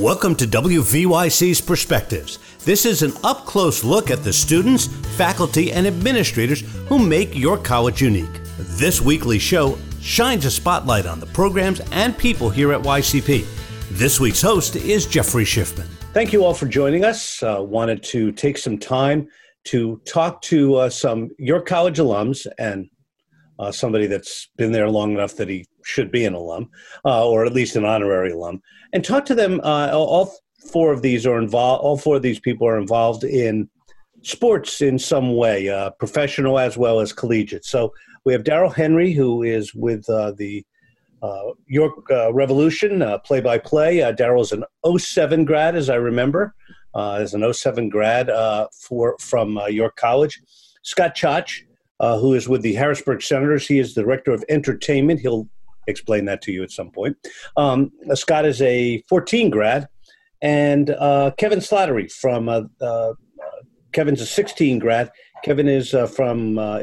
Welcome to WVYC's Perspectives. This is an up close look at the students, faculty, and administrators who make your college unique. This weekly show shines a spotlight on the programs and people here at YCP. This week's host is Jeffrey Schiffman. Thank you all for joining us. Uh, wanted to take some time to talk to uh, some your college alums and uh, somebody that's been there long enough that he should be an alum, uh, or at least an honorary alum, and talk to them. Uh, all four of these are involved. All four of these people are involved in sports in some way, uh, professional as well as collegiate. So we have Darrell Henry, who is with uh, the uh, York Revolution, play by play. Darrell is an 07 grad, as I remember, as an 07 grad for from York College. Scott Ciaccia uh, who is with the Harrisburg Senators. He is the director of entertainment. He'll explain that to you at some point. Um, Scott is a 14 grad, and uh, Kevin Slattery from uh, uh Kevin's a 16 grad. Kevin is uh, from uh,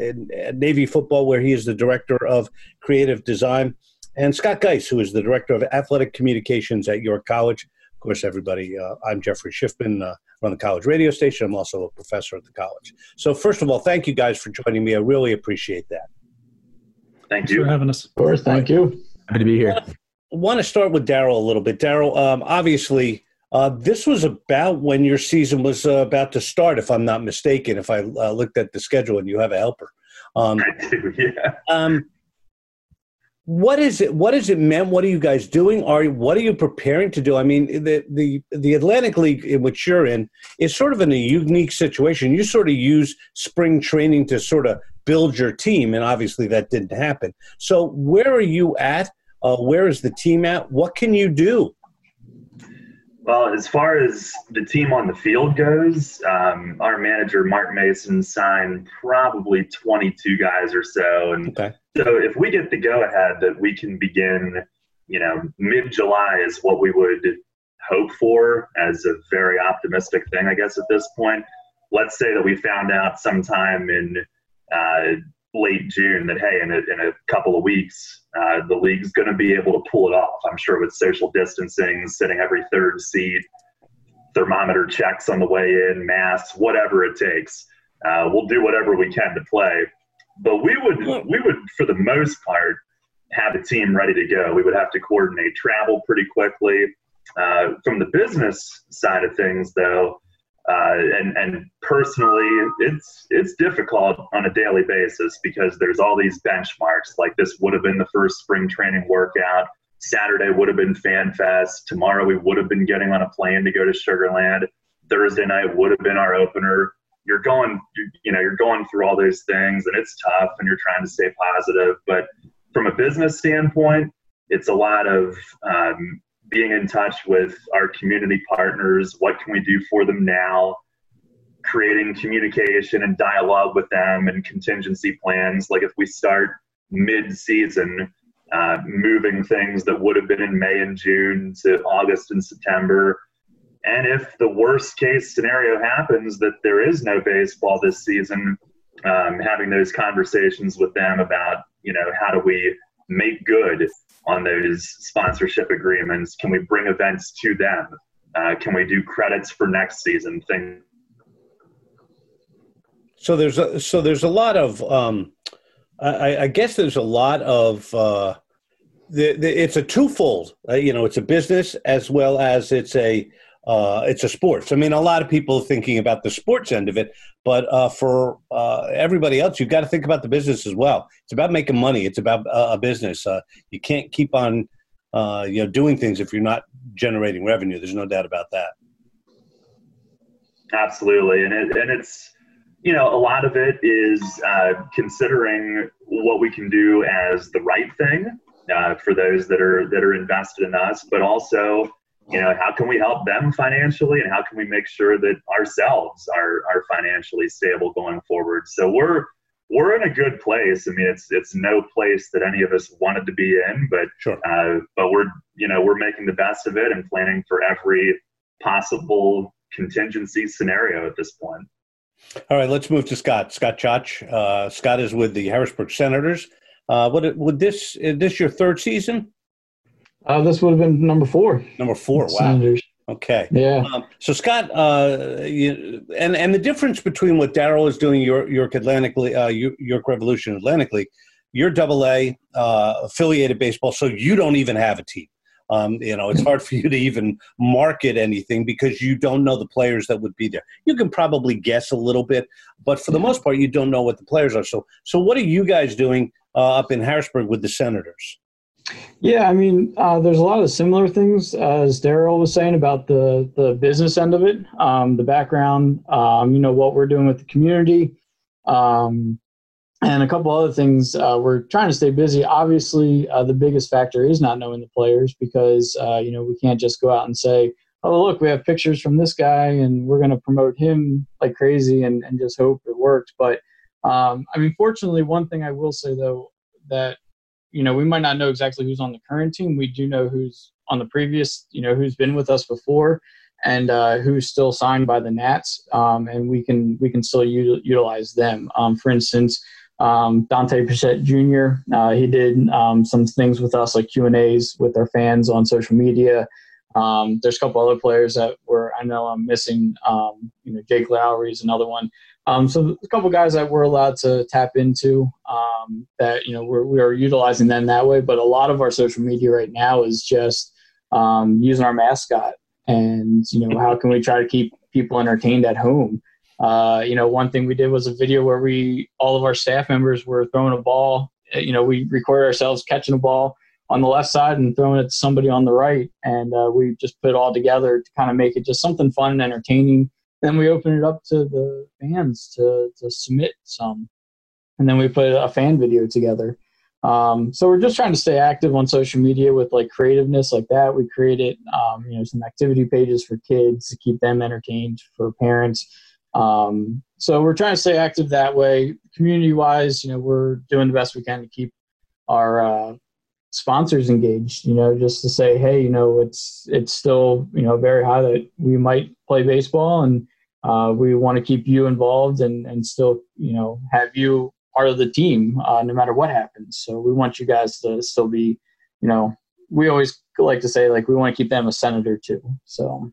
Navy football, where he is the director of creative design, and Scott Guise, who is the director of athletic communications at York College. Of course, everybody. I'm Jeffrey Schiffman run the college radio station. I'm also a professor at the college. So, first of all, thank you guys for joining me. I really appreciate that. Thank you for having us. Of course, thank you. Happy to be here. I want to start with Darrell a little bit. Darrell, um, obviously, uh, this was about when your season was uh, about to start, if I'm not mistaken. If I uh, looked at the schedule and you have a helper, um, I do, yeah. Um, what is it what is it meant what are you guys doing? Are what are you preparing to do? I mean the the the atlantic league in which you're in is sort of in a unique situation. You sort of use spring training to sort of build your team and obviously that didn't happen. So where are you at? Uh, where is the team at? What can you do well, as far as the team on the field goes, um, our manager Mark Mason signed probably 22 guys or so, and okay. so if we get the go ahead that we can begin, you know, mid July is what we would hope for as a very optimistic thing, I guess at this point. Let's say that we found out sometime in uh, late June that hey, in a, in a couple of weeks, uh, the league's going to be able to pull it off. I'm sure with social distancing, sitting every third seat, thermometer checks on the way in, masks, whatever it takes. Uh, we'll do whatever we can to play. But we would we would for the most part have a team ready to go. We would have to coordinate travel pretty quickly. Uh, from the business side of things, though, and and personally, it's it's difficult on a daily basis because there's all these benchmarks. Like this would have been the first spring training workout. Saturday would have been Fan Fest. Tomorrow we would have been getting on a plane to go to Sugar Land. Thursday night would have been our opener. You're going, you know, you're going through all those things, and it's tough, and you're trying to stay positive. But from a business standpoint, it's a lot of um, being in touch with our community partners. What can we do for them now? Creating communication and dialogue with them and contingency plans. Like if we start mid season, uh, moving things that would have been in May and June to August and September. And if the worst case scenario happens that there is no baseball this season, um, having those conversations with them about, you know, how do we make good on those sponsorship agreements? Can we bring events to them? Uh, can we do credits for next season? Things. So there's a, so there's a lot of um, I, I, guess there's a lot of uh, the, the, it's a twofold. Uh, you know, it's a business as well as it's a uh, it's a sports. I mean, a lot of people thinking about the sports end of it, but uh, for uh, everybody else, you've got to think about the business as well. It's about making money. It's about a business. Uh, you can't keep on, uh, you know, doing things if you're not generating revenue. There's no doubt about that. Absolutely, and it, and it's you know a lot of it is uh, considering what we can do as the right thing for those that are that are invested in us, but also you know how can we help them financially and how can we make sure that ourselves are are financially stable going forward? So we're we're in a good place. I mean it's it's no place that any of us wanted to be in but sure. uh, but we're you know we're making the best of it and planning for every possible contingency scenario at this point. All right let's move to scott. Scott Ciaccia uh, scott is with the harrisburg senators. Uh, would, it, would this is this your third season uh, this would have been number four. Number four. Wow. Senators. Okay. Yeah. Um, so Scott, uh, you, and and the difference between what Darrell is doing, York, York Atlantic, uh, York Revolution Atlantic League, you're Double A uh, affiliated baseball, so you don't even have a team. Um, you know, it's hard for you to even market anything because you don't know the players that would be there. You can probably guess a little bit, but for the most part, you don't know what the players are. So, so what are you guys doing uh, up in Harrisburg with the Senators? Yeah, I mean, uh, there's a lot of similar things as Darrell was saying about the the business end of it, um, the background, um, you know, what we're doing with the community, um, and a couple other things. Uh, we're trying to stay busy. Obviously, uh, the biggest factor is not knowing the players because uh, you know we can't just go out and say, "Oh, look, we have pictures from this guy, and we're going to promote him like crazy and, and just hope it works." But um, I mean, fortunately, one thing I will say though that you know we might not know exactly who's on the current team. We do know who's on the previous, you know, who's been with us before and uh, who's still signed by the Nats, um, and we can we can still u- utilize them. Um, for instance, um, Dante Bichette Jr. Uh, he did um, some things with us, like Q and A's with our fans on social media. Um, there's a couple other players that were I know I'm missing. Um, you know, Jake Lowry is another one. Um, so a couple guys that we're allowed to tap into um, that you know we're we are utilizing them that way. But a lot of our social media right now is just using our mascot, and you know how can we try to keep people entertained at home. Uh, you know, one thing we did was a video where we all of our staff members were throwing a ball. Uh, you know, we recorded ourselves catching a ball on the left side and throwing it to somebody on the right, and uh, we just put it all together to kind of make it just something fun and entertaining. Then we opened it up to the fans to to submit some, and then we put a fan video together. Um, so we're just trying to stay active on social media with like creativeness like that. We created, um, you know, some activity pages for kids to keep them entertained for parents. Um, so we're trying to stay active that way. Community wise, you know, we're doing the best we can to keep our uh, sponsors engaged. You know, just to say, hey, you know, it's it's still you know very high that we might play baseball, and uh, we want to keep you involved and and still you know have you part of the team uh, no matter what happens. So we want you guys to still be, you know, we always like to say like we want to keep them a senator too. So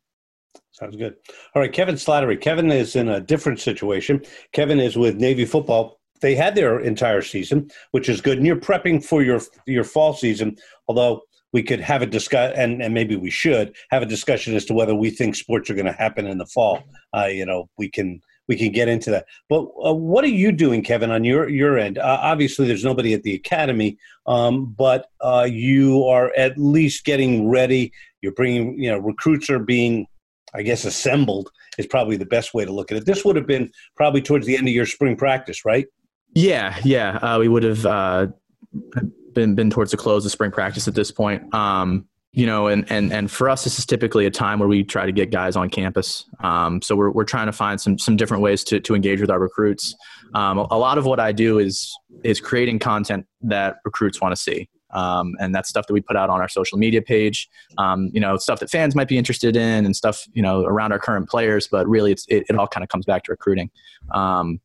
Sounds good. All right, Kevin Slattery. Kevin is in a different situation. Kevin is with Navy football. They had their entire season, which is good, and you're prepping for your your fall season. Although we could have a discuss, and, and maybe we should have a discussion as to whether we think sports are going to happen in the fall. Uh, you know, we can we can get into that. But uh, what are you doing, Kevin, on your your end? Uh, obviously, there's nobody at the academy, um, but uh, you are at least getting ready. You're bringing, you know, recruits are being I guess, assembled is probably the best way to look at it. This would have been probably towards the end of your spring practice, right? Yeah, yeah. Uh, we would have uh, been been towards the close of spring practice at this point. Um, you know, and and and for us, this is typically a time where we try to get guys on campus. Um, so we're we're trying to find some some different ways to to engage with our recruits. Um, a, lot of what I do is is creating content that recruits want to see. Um, and that's stuff that we put out on our social media page. Um, you know, stuff that fans might be interested in, and stuff you know around our current players. But really, it's it, it all kind of comes back to recruiting. Um,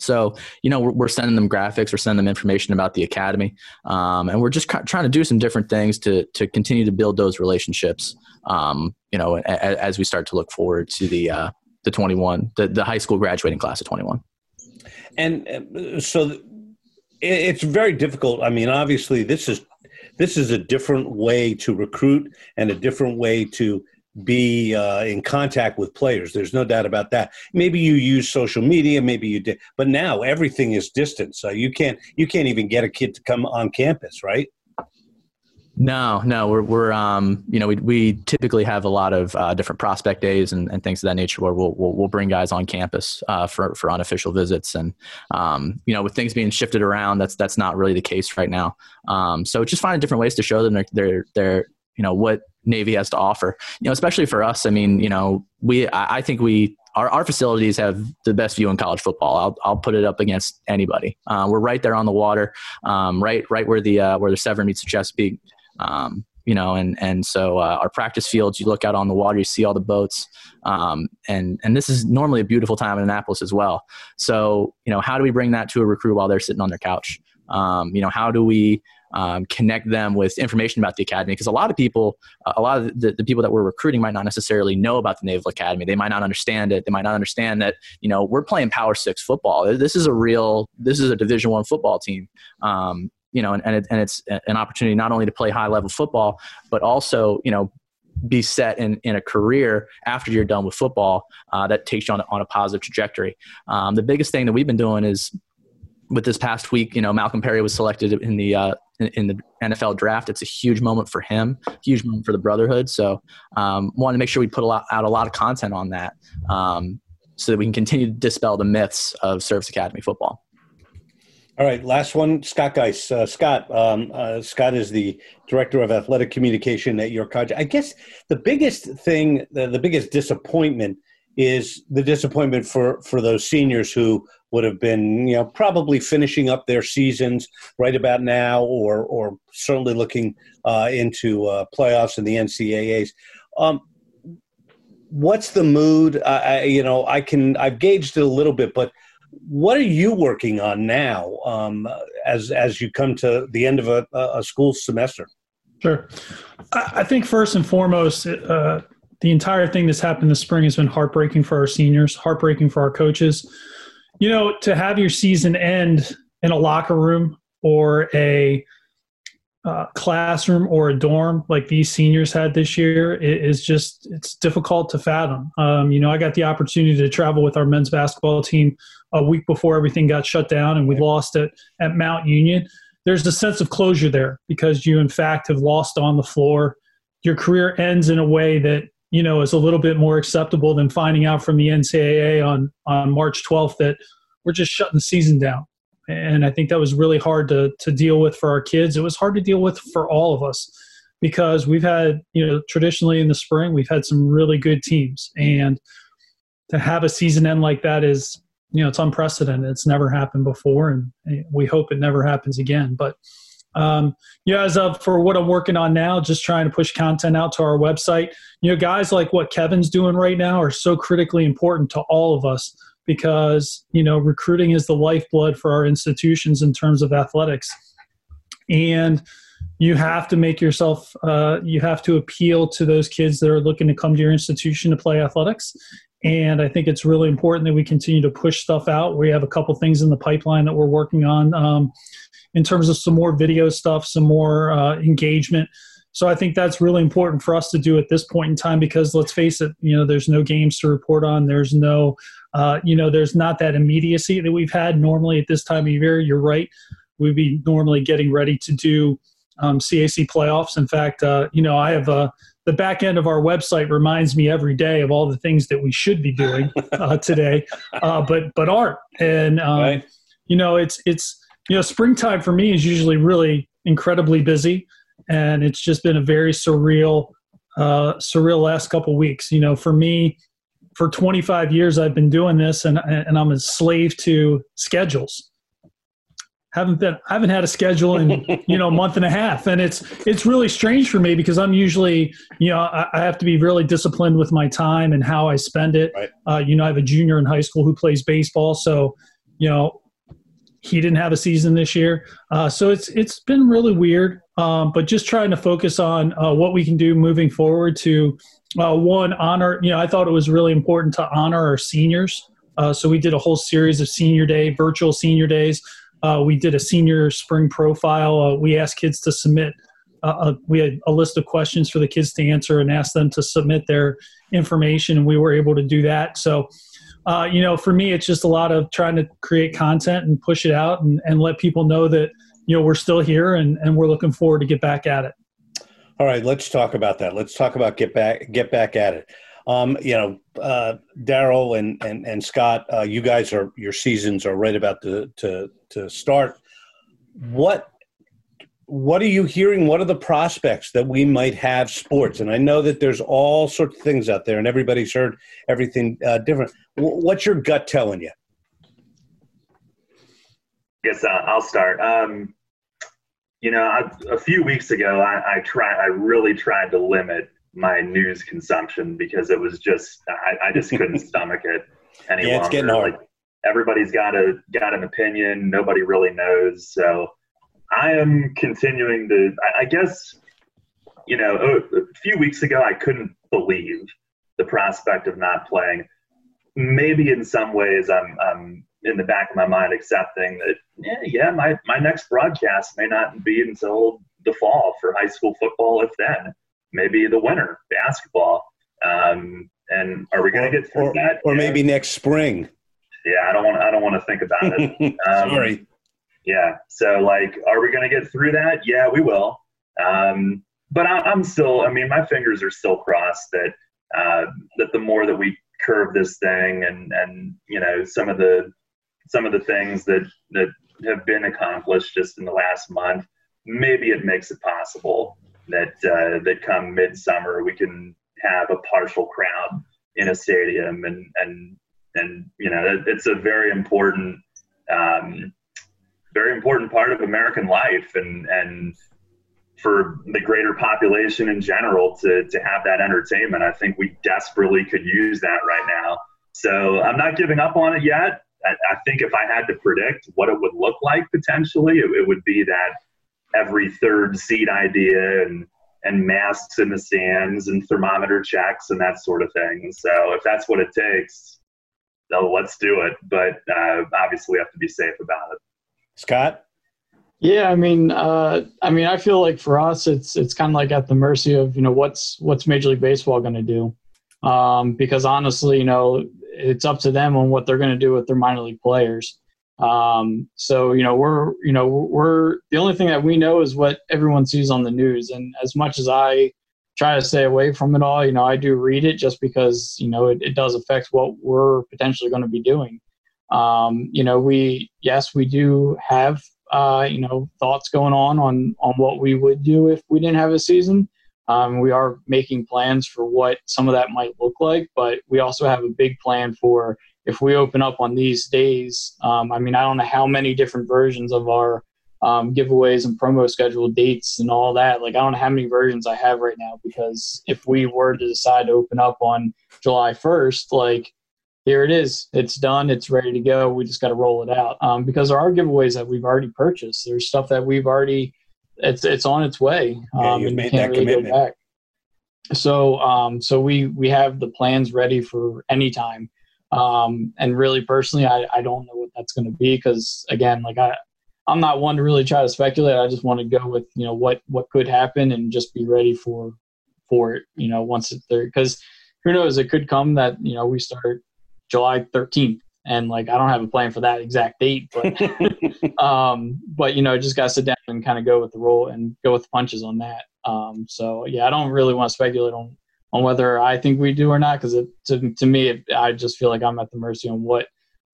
so, you know, we're, we're, sending them graphics, we're sending them information about the academy, um, and we're just trying to do some different things to to continue to build those relationships. Um, you know, a, as we start to look forward to the uh, the 21, the, the high school graduating class of 21. And uh, so it's very difficult. I mean, obviously, this is this is a different way to recruit and a different way to be uh, in contact with players. There's no doubt about that. Maybe you use social media, maybe you did, but now everything is distance. So you can't you can't even get a kid to come on campus, right? No, no, we're we're um you know we we typically have a lot of uh, different prospect days and, and things of that nature where we'll we'll, we'll bring guys on campus uh, for for unofficial visits and um you know with things being shifted around that's that's not really the case right now um so just finding different ways to show them their their, their you know what Navy has to offer you know especially for us I mean you know we I, I think we our, our facilities have the best view in college football. I'll, I'll put it up against anybody. Uh, we're right there on the water, um, right right where the uh, where the Severn meets the Chesapeake. Um, you know, and and so uh, our practice fields, you look out on the water, you see all the boats, um, and and this is normally a beautiful time in Annapolis as well. So you know, how do we bring that to a recruit while they're sitting on their couch? Um, you know, how do we um, connect them with information about the academy because a lot of people, a lot of the, the people that we're recruiting might not necessarily know about the Naval Academy. They might not understand it. They might not understand that you know we're playing Power Six football. This is a real, this is a Division One football team. Um, you know, and, and, it, and it's an opportunity not only to play high level football, but also, you know, be set in, in a career after you're done with football uh, that takes you on, on a positive trajectory. Um, the biggest thing that we've been doing is with this past week, you know, Malcolm Perry was selected in the uh, in, the NFL draft. It's a huge moment for him, huge moment for the brotherhood. So, um, want to make sure we put a lot, out a lot of content on that, um, so that we can continue to dispel the myths of Service Academy football. All right, last one, Scott Guise. Uh, Scott, um, uh, Scott is the director of athletic communication at York College. I guess the biggest thing, the, the biggest disappointment is the disappointment for for those seniors who would have been, you know, probably finishing up their seasons right about now, or or certainly looking uh, into uh, playoffs in the NCAA's. Um, what's the mood? I, you know, I can I've gauged it a little bit, but what are you working on now um, as as you come to the end of a, a school semester? Sure. I think first and foremost, uh, the entire thing that's happened this spring has been heartbreaking for our seniors, heartbreaking for our coaches. You know, to have your season end in a locker room or a uh, classroom or a dorm like these seniors had this year is just it's difficult to fathom. Um, you know, I got the opportunity to travel with our men's basketball team a week before everything got shut down and we lost it at Mount Union. There's a sense of closure there because you, in fact, have lost on the floor. Your career ends in a way that you know is a little bit more acceptable than finding out from the NCAA on on March 12th that we're just shutting the season down and I think that was really hard to to deal with for our kids. It was hard to deal with for all of us because we've had you know traditionally in the spring we've had some really good teams, and to have a season end like that is you know it's unprecedented. It's never happened before, and we hope it never happens again. But um, yeah, as of for what I'm working on now, just trying to push content out to our website. You know, guys like what Kevin's doing right now are so critically important to all of us because you know recruiting is the lifeblood for our institutions in terms of athletics. And you have to make yourself uh, you have to appeal to those kids that are looking to come to your institution to play athletics. And i think it's really important that we continue to push stuff out. We have a couple things in the pipeline that we're working on. Um, in terms of some more video stuff some more uh, engagement so I think that's really important for us to do at this point in time because let's face it, you know, there's no games to report on. There's no, uh, you know, there's not that immediacy that we've had normally at this time of year. You're right. We'd be normally getting ready to do um, CAC playoffs. In fact, uh, you know, I have uh, the back end of our website reminds me every day of all the things that we should be doing uh, today, uh, but but aren't. And um, right. you know, it's it's you know, springtime for me is usually really incredibly busy and it's just been a very surreal, uh, surreal last couple weeks. You know, for me, for 25 years I've been doing this, and and I'm a slave to schedules. Haven't been, I haven't had a schedule in you know a month and a half, and it's it's really strange for me because I'm usually you know I, I have to be really disciplined with my time and how I spend it. Right. Uh, you know, I have a junior in high school who plays baseball, so you know he didn't have a season this year, uh, so it's it's been really weird. Um, but just trying to focus on uh, what we can do moving forward to uh, one honor. You know, I thought it was really important to honor our seniors. Uh, so we did a whole series of senior day, virtual senior days. Uh, we did a senior spring profile. Uh, we asked kids to submit. we had a list of questions for the kids to answer and asked them to submit their information, and we were able to do that. So uh, you know, for me, it's just a lot of trying to create content and push it out and, and let people know that, you know, we're still here and, and we're looking forward to get back at it. All right, let's talk about that. Let's talk about get back, get back at it. Um, you know, uh, Darrell and, and, and Scott, uh, you guys are, your seasons are right about to, to, to start. What what are you hearing? What are the prospects that we might have sports? And I know that there's all sorts of things out there, and everybody's heard everything uh, different. W- what's your gut telling you? Yes, uh, I'll start. Um, you know, I, a few weeks ago, I, I tried. I really tried to limit my news consumption because it was just I, I just couldn't stomach it any yeah, longer. It's getting hard. Like, everybody's got a got an opinion. Nobody really knows. So I am continuing to. I, I guess you know, a few weeks ago, I couldn't believe the prospect of not playing. Maybe in some ways, I'm, I'm in the back of my mind accepting that, yeah, yeah, my, my next broadcast may not be until the fall for high school football, if then. Maybe the winter, basketball. Um, and are we going to get through or, that? Or yeah. maybe next spring. Yeah, I don't want. I don't want to think about it. Um, Sorry. Yeah. So, like, are we going to get through that? Yeah, we will. Um, but I, am still. I mean, my fingers are still crossed that uh, that the more that we curve this thing, and and you know, some of the some of the things that that have been accomplished just in the last month, maybe it makes it possible that uh, that come midsummer we can have a partial crowd in a stadium, and and and you know, it's a very important. Um, very important part of American life, and and for the greater population in general to, to have that entertainment. I think we desperately could use that right now. So I'm not giving up on it yet. I, I think if I had to predict what it would look like potentially, it, it would be that every third seat idea and and masks in the stands and thermometer checks and that sort of thing. So if that's what it takes, let's do it. But uh, obviously, we have to be safe about it. Scott. Yeah, I mean, uh, I mean, I feel like for us, it's it's kind of like at the mercy of you know what's what's Major League Baseball going to do, um, because honestly, you know, it's up to them on what they're going to do with their minor league players. Um, so you know, we're you know we're the only thing that we know is what everyone sees on the news, and as much as I try to stay away from it all, you know, I do read it just because you know it, it does affect what we're potentially going to be doing. Um, you know, we yes, we do have uh, you know thoughts going on on on what we would do if we didn't have a season. Um, we are making plans for what some of that might look like, but we also have a big plan for if we open up on these days. Um, I mean, I don't know how many different versions of our um, giveaways and promo schedule dates and all that. Like, I don't know how many versions I have right now because if we were to decide to open up on July 1st, like here it is. It's done. It's ready to go. We just got to roll it out. Um, because there are giveaways that we've already purchased. There's stuff that we've already. It's it's on its way. Um, yeah, you've made that really commitment. So um, so we we have the plans ready for any time. Um, and really personally, I, I don't know what that's going to be because again, like I I'm not one to really try to speculate. I just want to go with you know what what could happen and just be ready for for it. You know once it's there because who knows it could come that you know we start July 13th. And like, I don't have a plan for that exact date, but, um, but you know, just got to sit down and kind of go with the role and go with the punches on that. Um, so yeah, I don't really want to speculate on, on whether I think we do or not. Cause it, to, to me, it, I just feel like I'm at the mercy on what,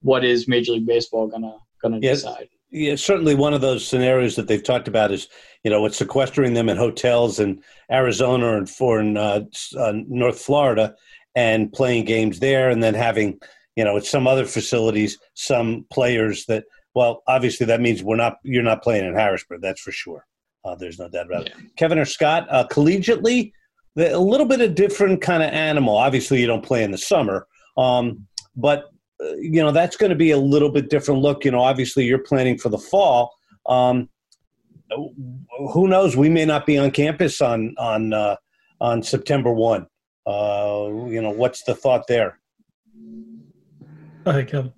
what is major league baseball gonna, gonna yes. decide yeah, certainly one of those scenarios that they've talked about is, you know, it's sequestering them in hotels in Arizona and for in uh, uh, North Florida, and playing games there and then having you know at some other facilities some players that well obviously that means we're not you're not playing in harrisburg that's for sure. Uh, there's no doubt about yeah. it kevin or scott uh, collegiately a little bit of different kind of animal. Obviously you don't play in the summer um, but uh, you know that's going to be a little bit different look. You know obviously you're planning for the fall. Um, who knows? We may not be on campus on on uh, on september 1 uh, you know, what's the thought there? Go ahead, Kevin.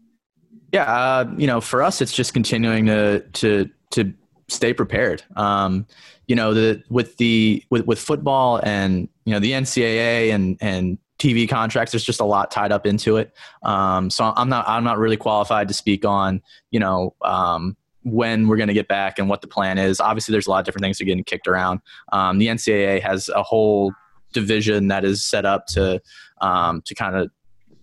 Yeah, uh, you know, for us, it's just continuing to to to stay prepared. Um, you know, the with the with with football and you know the NCAA and and TV contracts, there's just a lot tied up into it. Um, so I'm not I'm not really qualified to speak on you know um, when we're going to get back and what the plan is. Obviously, there's a lot of different things that are getting kicked around. Um, the NCAA has a whole division that is set up to um, to kind of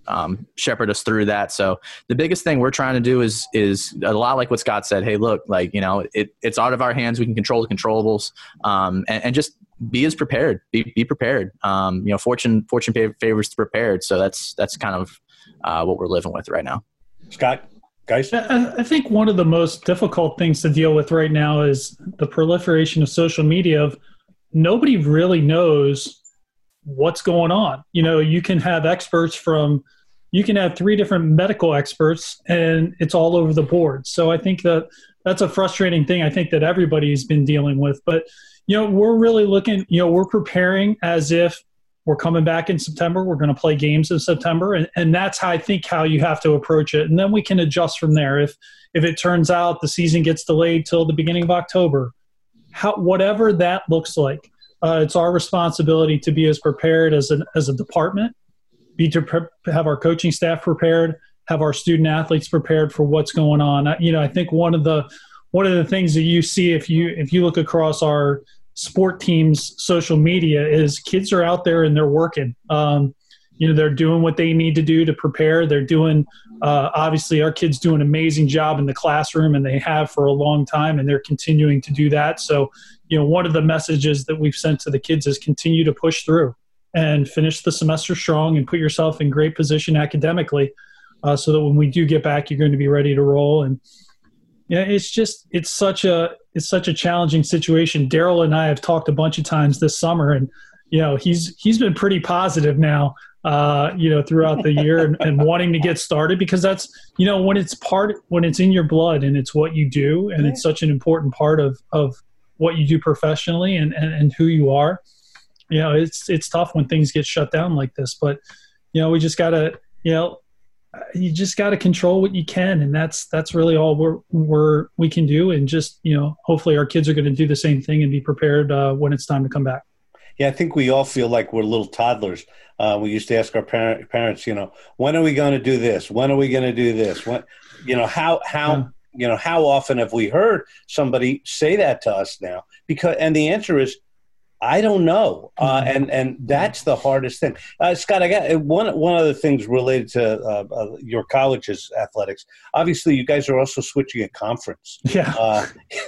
um, shepherd us through that. So the biggest thing we're trying to do is is a lot like what Scott said. Hey, look, like you know, it, it's out of our hands. We can control the controllables, um, and, and, just be as prepared. Be, be prepared. Um, you know, fortune fortune favors the prepared. So that's that's kind of uh, what we're living with right now. Scott. Guise? I think one of the most difficult things to deal with right now is the proliferation of social media. Of nobody really knows what's going on. You know, you can have experts from you can have three different medical experts and it's all over the board. So I think that that's a frustrating thing. I think that everybody's been dealing with, but you know, we're really looking, you know, we're preparing as if we're coming back in September. We're going to play games in September, and, and that's how I think how you have to approach it. And then we can adjust from there. If if it turns out the season gets delayed till the beginning of October, how whatever that looks like, uh, it's our responsibility to be as prepared as an as a department, be to pre- have our coaching staff prepared, have our student athletes prepared for what's going on. You know, I think one of the one of the things that you see if you if you look across our sport teams' social media is kids are out there and they're working. Um, you know, they're doing what they need to do to prepare. They're doing, uh, obviously, our kids do an amazing job in the classroom, and they have for a long time, and they're continuing to do that. So, you know, one of the messages that we've sent to the kids is continue to push through and finish the semester strong and put yourself in great position academically, uh, so that when we do get back, you're going to be ready to roll. And yeah, it's just it's such a it's such a challenging situation. Darrell and I have talked a bunch of times this summer, and you know he's he's been pretty positive now. Uh, you know, throughout the year and, and, wanting to get started because that's you know when it's part when it's in your blood and it's what you do and it's such an important part of of what you do professionally and, and and who you are. You know, it's it's tough when things get shut down like this, but you know we just gotta you know you just got to control what you can and that's that's really all we're, we're we can do and just you know hopefully our kids are going to do the same thing and be prepared uh, when it's time to come back yeah i think we all feel like we're little toddlers uh, we used to ask our parent, parents you know when are we going to do this when are we going to do this when you know how how. You know how often have we heard somebody say that to us now because and the answer is I don't know, uh, mm-hmm. and and that's the hardest thing. Uh, Scott, I got uh, one one of the things related to uh, uh, your college's athletics. Obviously, you guys are also switching a conference. Yeah. Uh,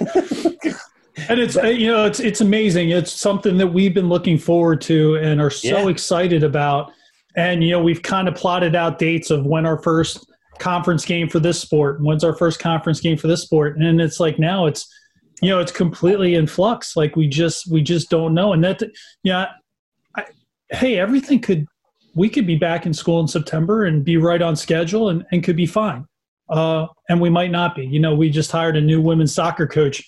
and it's you know it's it's amazing. It's something that we've been looking forward to and are so yeah. excited about. And you know we've kind of plotted out dates of when our first conference game for this sport, when's our first conference game for this sport, and it's like now it's you know it's completely in flux like we just we just don't know and that yeah I, hey everything could we could be back in school in september and be right on schedule and, and could be fine uh, and we might not be you know we just hired a new women's soccer coach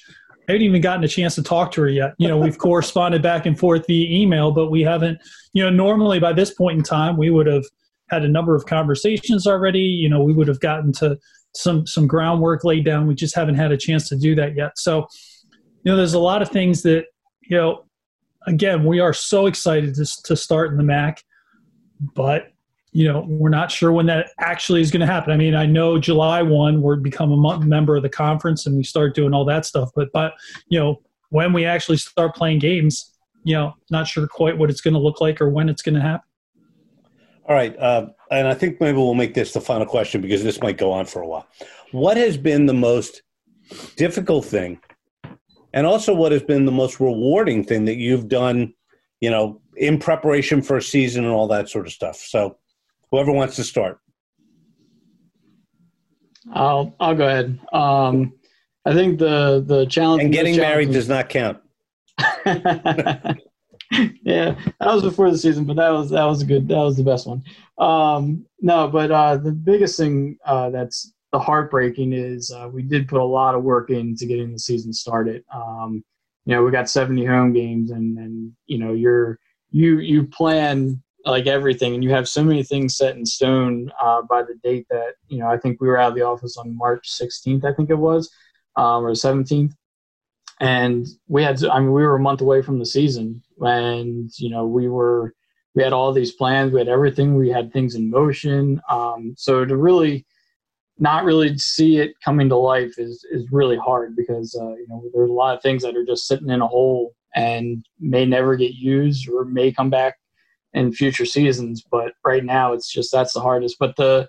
I haven't even gotten a chance to talk to her yet. You know, we've corresponded back and forth via email, but we haven't, you know, normally by this point in time, we would have had a number of conversations already. You know, we would have gotten to some some groundwork laid down. We just haven't had a chance to do that yet. So, you know, there's a lot of things that you know. Again, we are so excited to, to start in the MAC, but you know we're not sure when that actually is going to happen. I mean, I know July one we're become a member of the conference and we start doing all that stuff, but but you know when we actually start playing games, you know, not sure quite what it's going to look like or when it's going to happen. All right. Uh, and I think maybe we'll make this the final question because this might go on for a while. What has been the most difficult thing, and also what has been the most rewarding thing that you've done, you know, in preparation for a season and all that sort of stuff? So, whoever wants to start. I'll I'll go ahead. Um, I think the the challenge and getting married does not count. yeah, that was before the season, but that was that was good. That was the best one. Um, no, but uh, the biggest thing uh, that's the heartbreaking is uh, we did put a lot of work into getting the season started. Um, you know, we got 70 home games, and and you know, you're you you plan like everything, and you have so many things set in stone uh, by the date that you know. I think we were out of the office on March 16th, I think it was, um, or 17th, and we had. I mean, we were a month away from the season, and you know we were we had all these plans. We had everything. We had things in motion. Um, so to really not really see it coming to life is is really hard because uh, you know there's a lot of things that are just sitting in a hole and may never get used or may come back in future seasons. But right now it's just that's the hardest. But the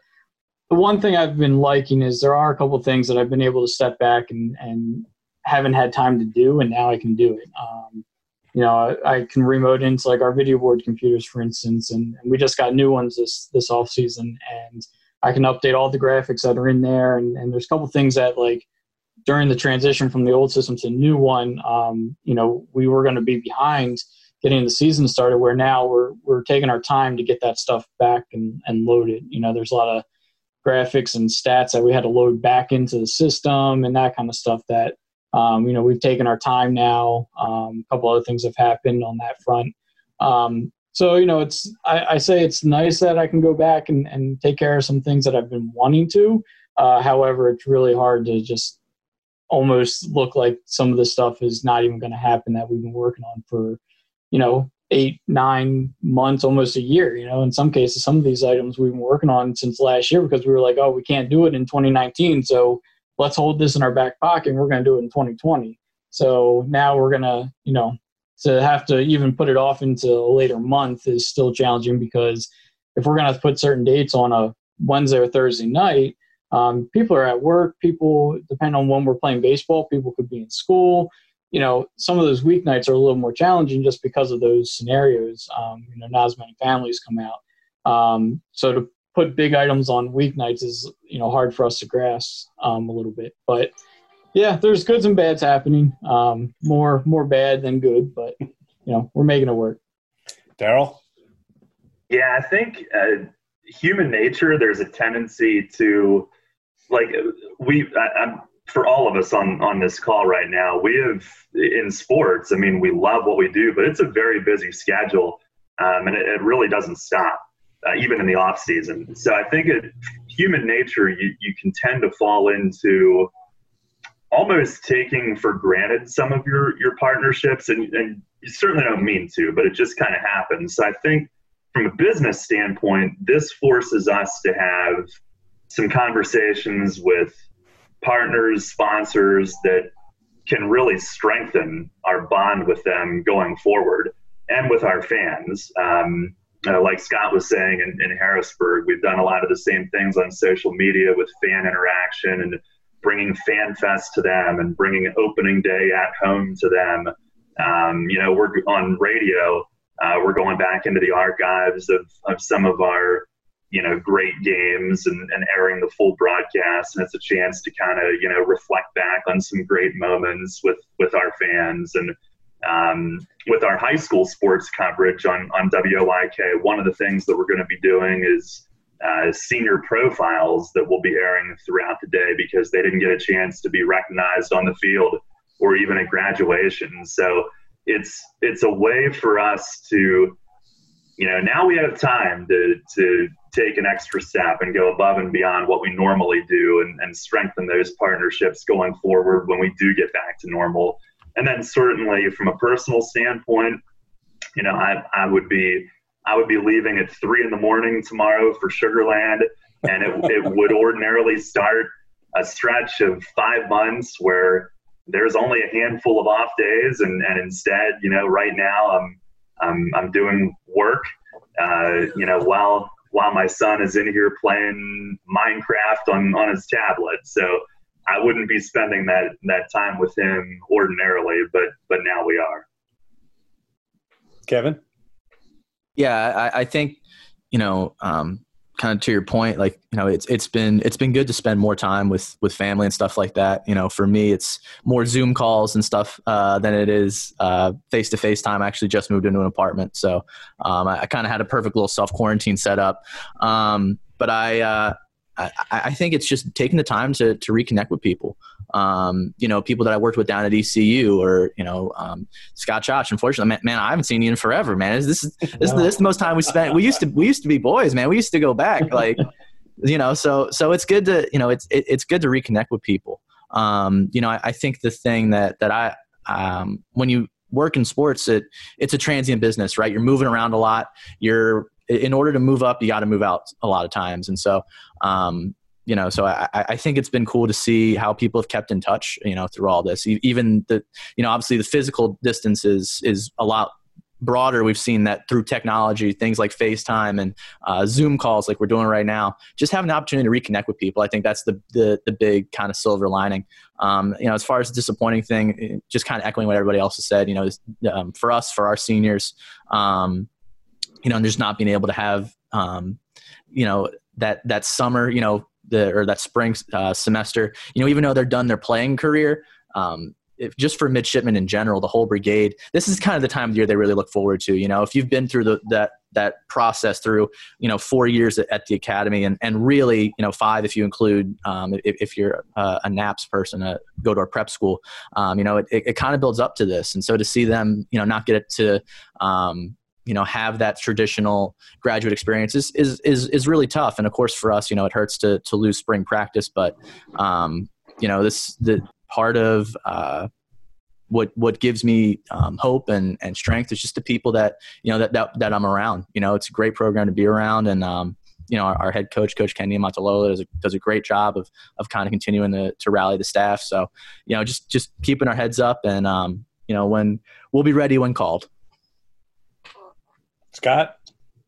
the one thing I've been liking is there are a couple things that I've been able to step back and and haven't had time to do and now I can do it um, you know, I, I, can remote into like our video board computers, for instance, and, and, we just got new ones this this off season, and I can update all the graphics that are in there, and, and there's a couple things that like during the transition from the old system to the new one, um, you know, we were going to be behind, getting the season started. Where now we're we're taking our time to get that stuff back and and loaded. You know, there's a lot of graphics and stats that we had to load back into the system and that kind of stuff that um, you know we've taken our time now. Um, a couple other things have happened on that front. Um, so you know it's I, I, say it's nice that i can go back and, and take care of some things that i've been wanting to. Uh, however it's really hard to just almost look like some of the stuff is not even going to happen that we've been working on for you know eight nine months almost a year you know? In some cases some of these items we've been working on since last year because we were like oh we can't do it in 2019 so let's hold this in our back pocket and we're going to do it in 2020 so now we're going to you know to have to even put it off into a later month is still challenging because if we're going to put certain dates on a Wednesday or Thursday night, um, people are at work. People, depending on when we're playing baseball, people could be in school. You know, some of those weeknights are a little more challenging just because of those scenarios. Um, you know, not as many families come out. Um, so to put big items on weeknights is, you know, hard for us to grasp um, a little bit. But yeah, there's goods and bads happening. Um, more more bad than good, but you know we're making it work. Darrell. Yeah, I think uh, human nature. There's a tendency to like we. I, I'm for all of us on on this call right now. We have in sports. I mean, we love what we do, but it's a very busy schedule, um, and it, it, really doesn't stop. Uh, even in the off season. So I think it, human nature, you, you can tend to fall into almost taking for granted some of your your partnerships and, and you certainly don't mean to but it just kind of happens so i think from a business standpoint this forces us to have some conversations with partners sponsors that can really strengthen our bond with them going forward and with our fans um, uh, like scott was saying in, in harrisburg we've done a lot of the same things on social media with fan interaction and bringing Fan Fest to them and bringing opening day at home to them. Um, you know, we're on radio. Uh, we're going back into the archives of, of some of our, you know, great games and, and airing the full broadcast. And it's a chance to kind of, you know, reflect back on some great moments with, with our fans. And um, with our high school sports coverage on, on WOYK, one of the things that we're going to be doing is uh, senior profiles that will be airing throughout the day because they didn't get a chance to be recognized on the field or even at graduation. So it's it's a way for us to, you know, now we have time to to take an extra step and go above and beyond what we normally do and, and strengthen those partnerships going forward when we do get back to normal. And then certainly from a personal standpoint, you know, I, I would be I would be leaving at three in the morning tomorrow for Sugar Land, and it, it would ordinarily start a stretch of five months where there's only a handful of off days, and, and instead, you know, right now I'm I'm, I'm doing work, uh, you know, while while my son is in here playing Minecraft on on his tablet. So I wouldn't be spending that that time with him ordinarily, but but now we are. Kevin. Yeah, I, I think you know, um, kind of to your point, like you know, it's it's been it's been good to spend more time with with family and stuff like that. You know, for me, it's more Zoom calls and stuff uh, than it is face to face time. I actually just moved into an apartment, so um, I, I kind of had a perfect little self quarantine set up. Um, but I, uh, I, I think it's just taking the time to to reconnect with people um, you know, people that I worked with down at ECU or, you know, um, Scott Ciaccia. Unfortunately, man, man, I haven't seen you in forever, man. This is, this, is, this is the most time we spent. We used to, we used to be boys, man. We used to go back like, you know, so, so it's good to, you know, it's, it, it's good to reconnect with people. Um, you know, I, I, think the thing that, that I, um, when you work in sports, it, it's a transient business, right? You're moving around a lot. You're, in order to move up, you got to move out a lot of times. And so, um, you know, so I, I think it's been cool to see how people have kept in touch, you know, through all this. Even the, you know, obviously the physical distance is is a lot broader. We've seen that through technology, things like FaceTime and uh, Zoom calls, like we're doing right now. Just having the opportunity to reconnect with people, I think that's the the, the big kind of silver lining. Um, you know, as far as the disappointing thing, just kind of echoing what everybody else has said. You know, um, for us, for our seniors, um, you know, and just not being able to have, um, you know, that that summer, you know, the or that spring uh, semester. You know, even though they're done their playing career, um, if, just for midshipmen in general, the whole brigade, this is kind of the time of year they really look forward to. You know, if you've been through the, that that process through you know four years at, at, the academy and and really you know five if you include um, if, if, you're a, a NAPS person, uh, go to our prep school. Um, you know, it, it, it kind of builds up to this, and so to see them you know not get it to um, you know have that traditional graduate experience is, is is is really tough and of course for us you know it hurts to to lose spring practice but um you know this the part of uh what what gives me um, hope and and strength is just the people that you know that, that that I'm around. You know, it's a great program to be around, and um, you know, our, our, head coach, Coach Ken Niumatalolo, does a, does a great job of of kind of continuing to to rally the staff. So, you know, just just keeping our heads up, and um, you know, when we'll be ready when called. Scott.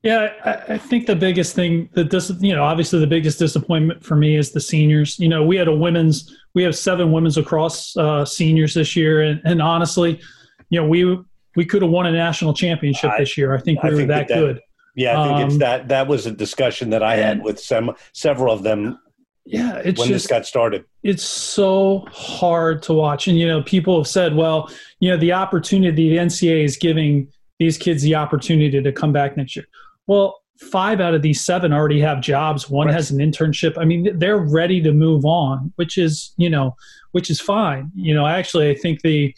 Yeah, I, I think the biggest thing that this, you know, obviously the biggest disappointment for me is the seniors. You know, we had a women's, we have seven women's lacrosse uh, seniors this year, and, and honestly, you know, we we could have won a national championship I, this year. I think we I were think that, that, good. Yeah, I think um, it's that. That was a discussion that I had with some several of them. Yeah, it's when just, this got started. It's so hard to watch, and you know, people have said, well, you know, the opportunity the NCAA is giving these kids the opportunity to come back next year. Well, five out of these seven already have jobs. One right. has an internship. I mean, they're ready to move on, which is, you know, which is fine. You know, actually, I think the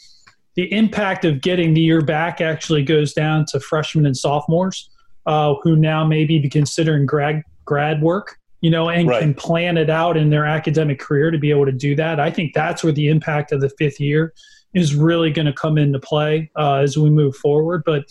the impact of getting the year back actually goes down to freshmen and sophomores uh, who now maybe be considering grad grad work. You know, and right. can plan it out in their academic career to be able to do that. I think that's where the impact of the fifth year is really going to come into play uh, as we move forward. But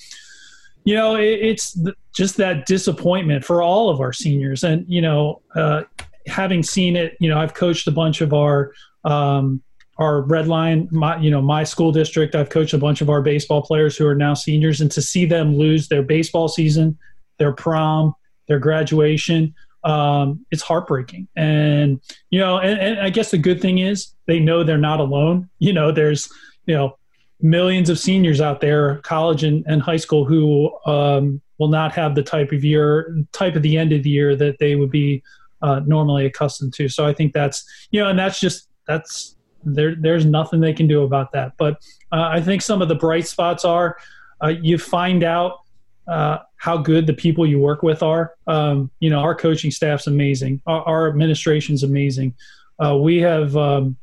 you know, it, it's just that disappointment for all of our seniors, and you know, uh, having seen it, you know, I've coached a bunch of our um, our Red Lion, my you know, my school district. I've coached a bunch of our baseball players who are now seniors, and to see them lose their baseball season, their prom, their graduation. Um, it's heartbreaking. And, you know, and, and I guess the good thing is they know they're not alone. You know, there's, you know millions of seniors out there, college and, and high school, who um, will not have the type of year, type of the end of the year that they would be uh, normally accustomed to. So I think that's you know, and that's just that's there. There's nothing they can do about that. But uh, I think some of the bright spots are uh, you find out. Uh, how good the people you work with are. Um, you know, our coaching staff's amazing. Our, our administration's amazing. Uh, we have um,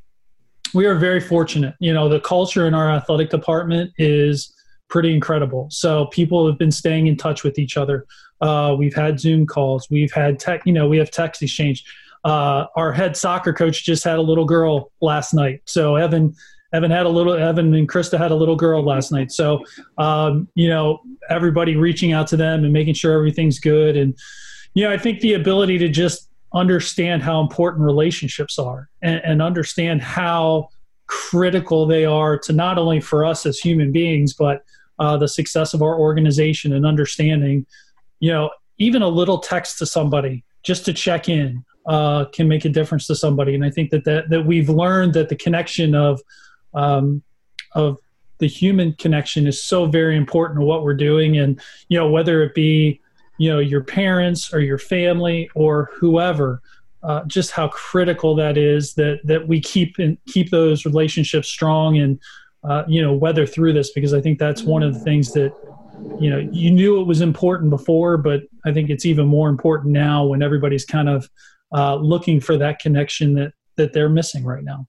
we are very fortunate. You know, the culture in our athletic department is pretty incredible. So people have been staying in touch with each other. Uh, we've had Zoom calls. We've had tech. You know, we have text exchange. Uh, our head soccer coach just had a little girl last night. So Evan, Evan had a little. Evan and Krista had a little girl last night. So um, you know, everybody reaching out to them and making sure everything's good. And you know, I think the ability to just understand how important relationships are and, and, understand how critical they are to not only for us as human beings but uh, the success of our organization and understanding you know even a little text to somebody just to check in uh, can make a difference to somebody. And i think that that, that we've learned that the connection of um, of the human connection is so very important to what we're doing. And you know whether it be you know your parents or your family or whoever uh, just how critical that is that that we keep and keep those relationships strong and uh, you know weather through this because I think that's one of the things that you know you knew it was important before, but I think it's even more important now when everybody's kind of uh, looking for that connection that that they're missing right now.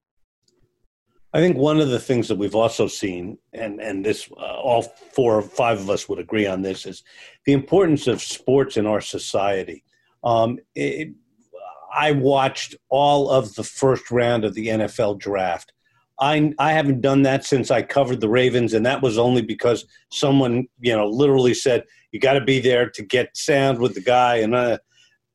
I think one of the things that we've also seen, and and this uh, all four or five of us would agree on this, is the importance of sports in our society. Um, it, I watched all of the first round of the NFL draft. I I haven't done that since I covered the Ravens, and that was only because someone you know literally said you got to be there to get sound with the guy, and uh,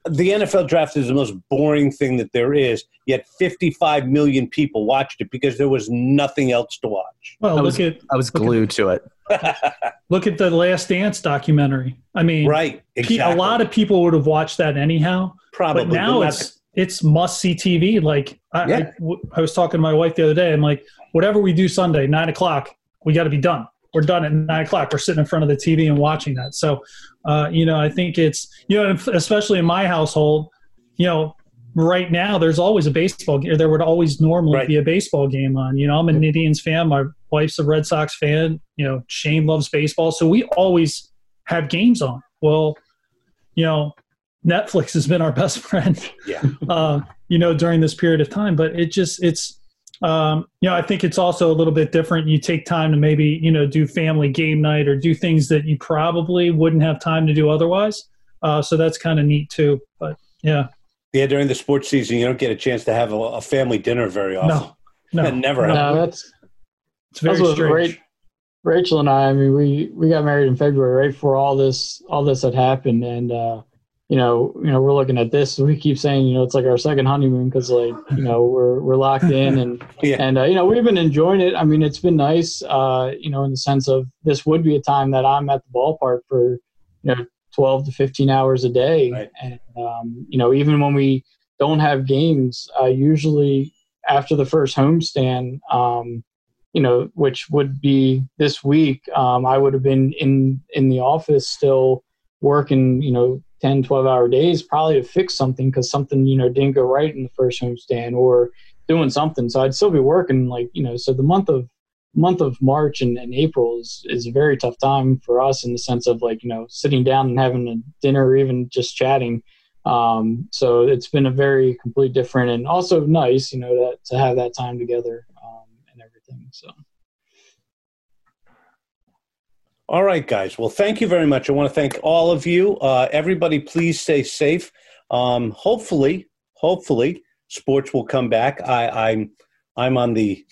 the NFL draft is the most boring thing that there is. Yet 55 million people watched it because there was nothing else to watch. Well, I was, at, I was glued at, to it. look at the Last Dance documentary. I mean, right? Exactly. A lot of people would have watched that anyhow. Probably. But now but it's it's must see TV. Like I, yeah. I, I was talking to my wife the other day. I'm like, whatever we do Sunday, nine o'clock, we got to be done we're done at nine o'clock. We're sitting in front of the TV and watching that. So, uh, you know, I think it's, you know, especially in my household, you know, right now there's always a baseball game. There would always normally right. be a baseball game on. You know, I'm an Indians fan. My wife's a Red Sox fan. You know, Shane loves baseball, so we always have games on. Well, you know, Netflix has been our best friend. Yeah. uh, you know, during this period of time, but it just it's um, you know, I think it's also a little bit different. You take time to maybe, you know, do family game night or do things that you probably wouldn't have time to do otherwise. Uh, so that's kind of neat too. But yeah. Yeah, during the sports season, you don't get a chance to have a, a family dinner very often. No, no, never. No, that's it's very that's strange. Rachel and I, I mean, we we got married in February, right before all this all this had happened, and uh, you know, you know, we're looking at this. We keep saying, you know, it's like our second honeymoon because, like, you know, we're we're locked in, and yeah. and uh, you know, we've been enjoying it. I mean, it's been nice, uh, you know, in the sense of this would be a time that I'm at the ballpark for, you know, 12 to 15 hours a day. Right. And, um, you know, even when we don't have games, uh, usually after the first homestand, um, you know, which would be this week, um, I would have been in, in the office still working, you know, 10, 12 hour days, probably to fix something because something, you know, didn't go right in the first homestand or doing something. So I'd still be working like, you know, so the month of month of March and, and, April is, is a very tough time for us in the sense of like, you know, sitting down and having a dinner or even just chatting. Um, so it's been a very complete different and also nice, you know, that to have that time together um, and everything. So. All right, guys. Well, thank you very much. I want to thank all of you. Uh, everybody, please stay safe. Um, hopefully, hopefully, sports will come back. I, I'm, I'm on the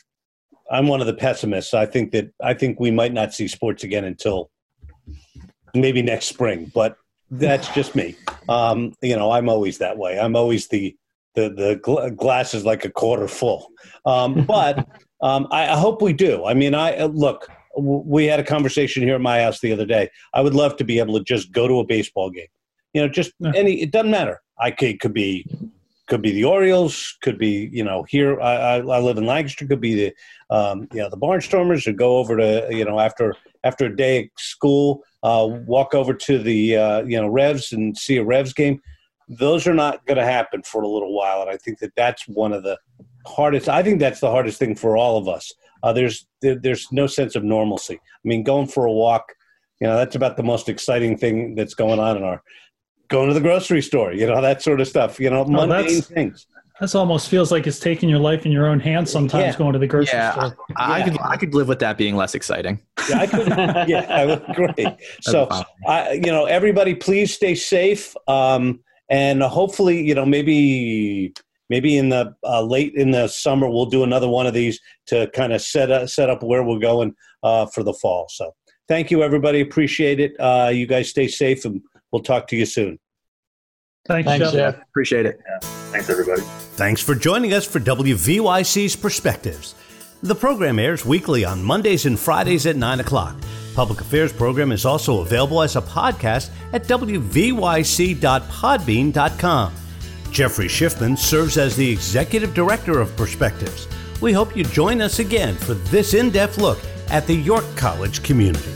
I'm one of the pessimists. I think that I think we might not see sports again until maybe next spring, but that's just me. Um, you know, I'm always that way. I'm always the the the gl- glass is like a quarter full. Um, but um, I, I, hope we do. I mean, I uh, look. We had a conversation here at my house the other day. I would love to be able to just go to a baseball game. You know, just any. It doesn't matter. I could, could be could be the Orioles, could be you know here I, I live in Lancaster, could be the um, you know the Barnstormers, or go over to you know after after a day at school, uh, walk over to the uh, you know Revs and see a Revs game. Those are not going to happen for a little while, and I think that that's one of the hardest. I think that's the hardest thing for all of us. Uh, there's there, there's no sense of normalcy. I mean, going for a walk, you know, that's about the most exciting thing that's going on in our going to the grocery store, you know, that sort of stuff, you know, oh, mundane things. This almost feels like it's taking your life in your own hands sometimes yeah. going to the grocery yeah, store. I, I, could I could live with that being less exciting. Yeah, I could. yeah, I would agree. So, I, you know, everybody, please stay safe, um, and hopefully, you know, maybe maybe in the uh, late in the summer we'll do another one of these to kind of set up, set up where we're going uh, for the fall. So, thank you, everybody. Appreciate it. Uh, you guys stay safe and We'll talk to you soon. Thanks, Thanks Jeff. Jeff. Appreciate it. Yeah. Thanks, everybody. Thanks for joining us for WVYC's Perspectives. The program airs weekly on Mondays and Fridays at 9 o'clock. Public Affairs program is also available as a podcast at wvyc.podbean.com. Jeffrey Schiffman serves as the Executive Director of Perspectives. We hope you join us again for this in depth look at the York College community.